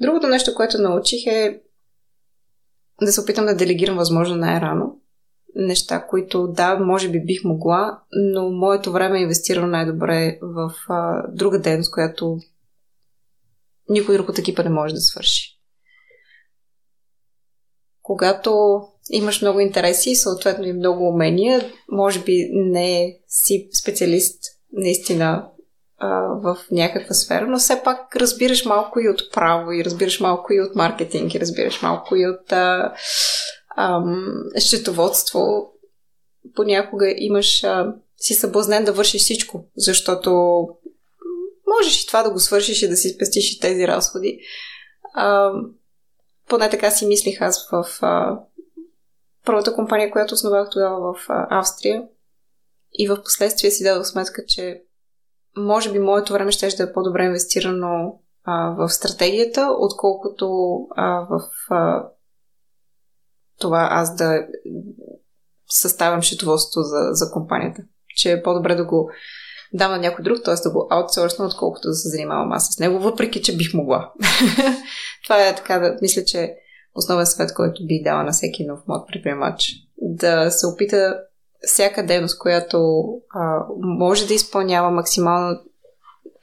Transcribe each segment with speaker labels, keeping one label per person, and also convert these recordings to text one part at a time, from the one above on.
Speaker 1: Другото нещо, което научих е да се опитам да делегирам възможно най-рано. Неща, които да, може би бих могла, но моето време е инвестирано най-добре в а, друга дейност, която никой друг от екипа не може да свърши. Когато имаш много интереси съответно и много умения, може би не си специалист наистина в някаква сфера, но все пак разбираш малко и от право, и разбираш малко и от маркетинг, и разбираш малко и от а, ам, счетоводство. Понякога имаш, а, си съблазнен да вършиш всичко, защото можеш и това да го свършиш и да си спестиш и тези разходи. А, поне така си мислих аз в а, първата компания, която основах тогава в а, Австрия. И в последствие си дадох сметка, че може би моето време ще да е по-добре инвестирано а, в стратегията, отколкото а, в а, това аз да съставям счетоводството за, за компанията. Че е по-добре да го дам на някой друг, т.е. да го аутсорсна, отколкото да се занимавам аз с него, въпреки че бих могла. това е така да мисля, че основен съвет, който би дала на всеки нов мод предприемач. Да се опита всяка дейност, която а, може да изпълнява максимално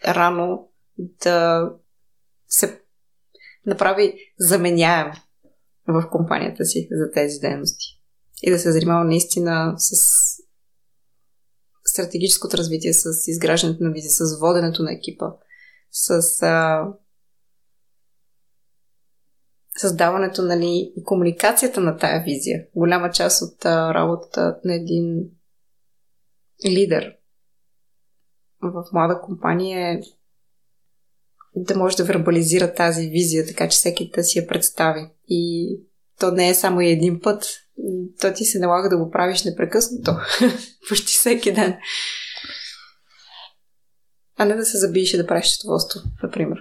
Speaker 1: рано, да се направи заменяем в компанията си за тези дейности. И да се занимава наистина с стратегическото развитие, с изграждането на визия, с воденето на екипа, с а, създаването нали, и комуникацията на тая визия. Голяма част от а, работата на един лидер в млада компания е да може да вербализира тази визия, така че всеки да си я представи. И то не е само и един път. То ти се налага да го правиш непрекъснато. Почти всеки ден. А не да се забиеш и да правиш счетоводство, например.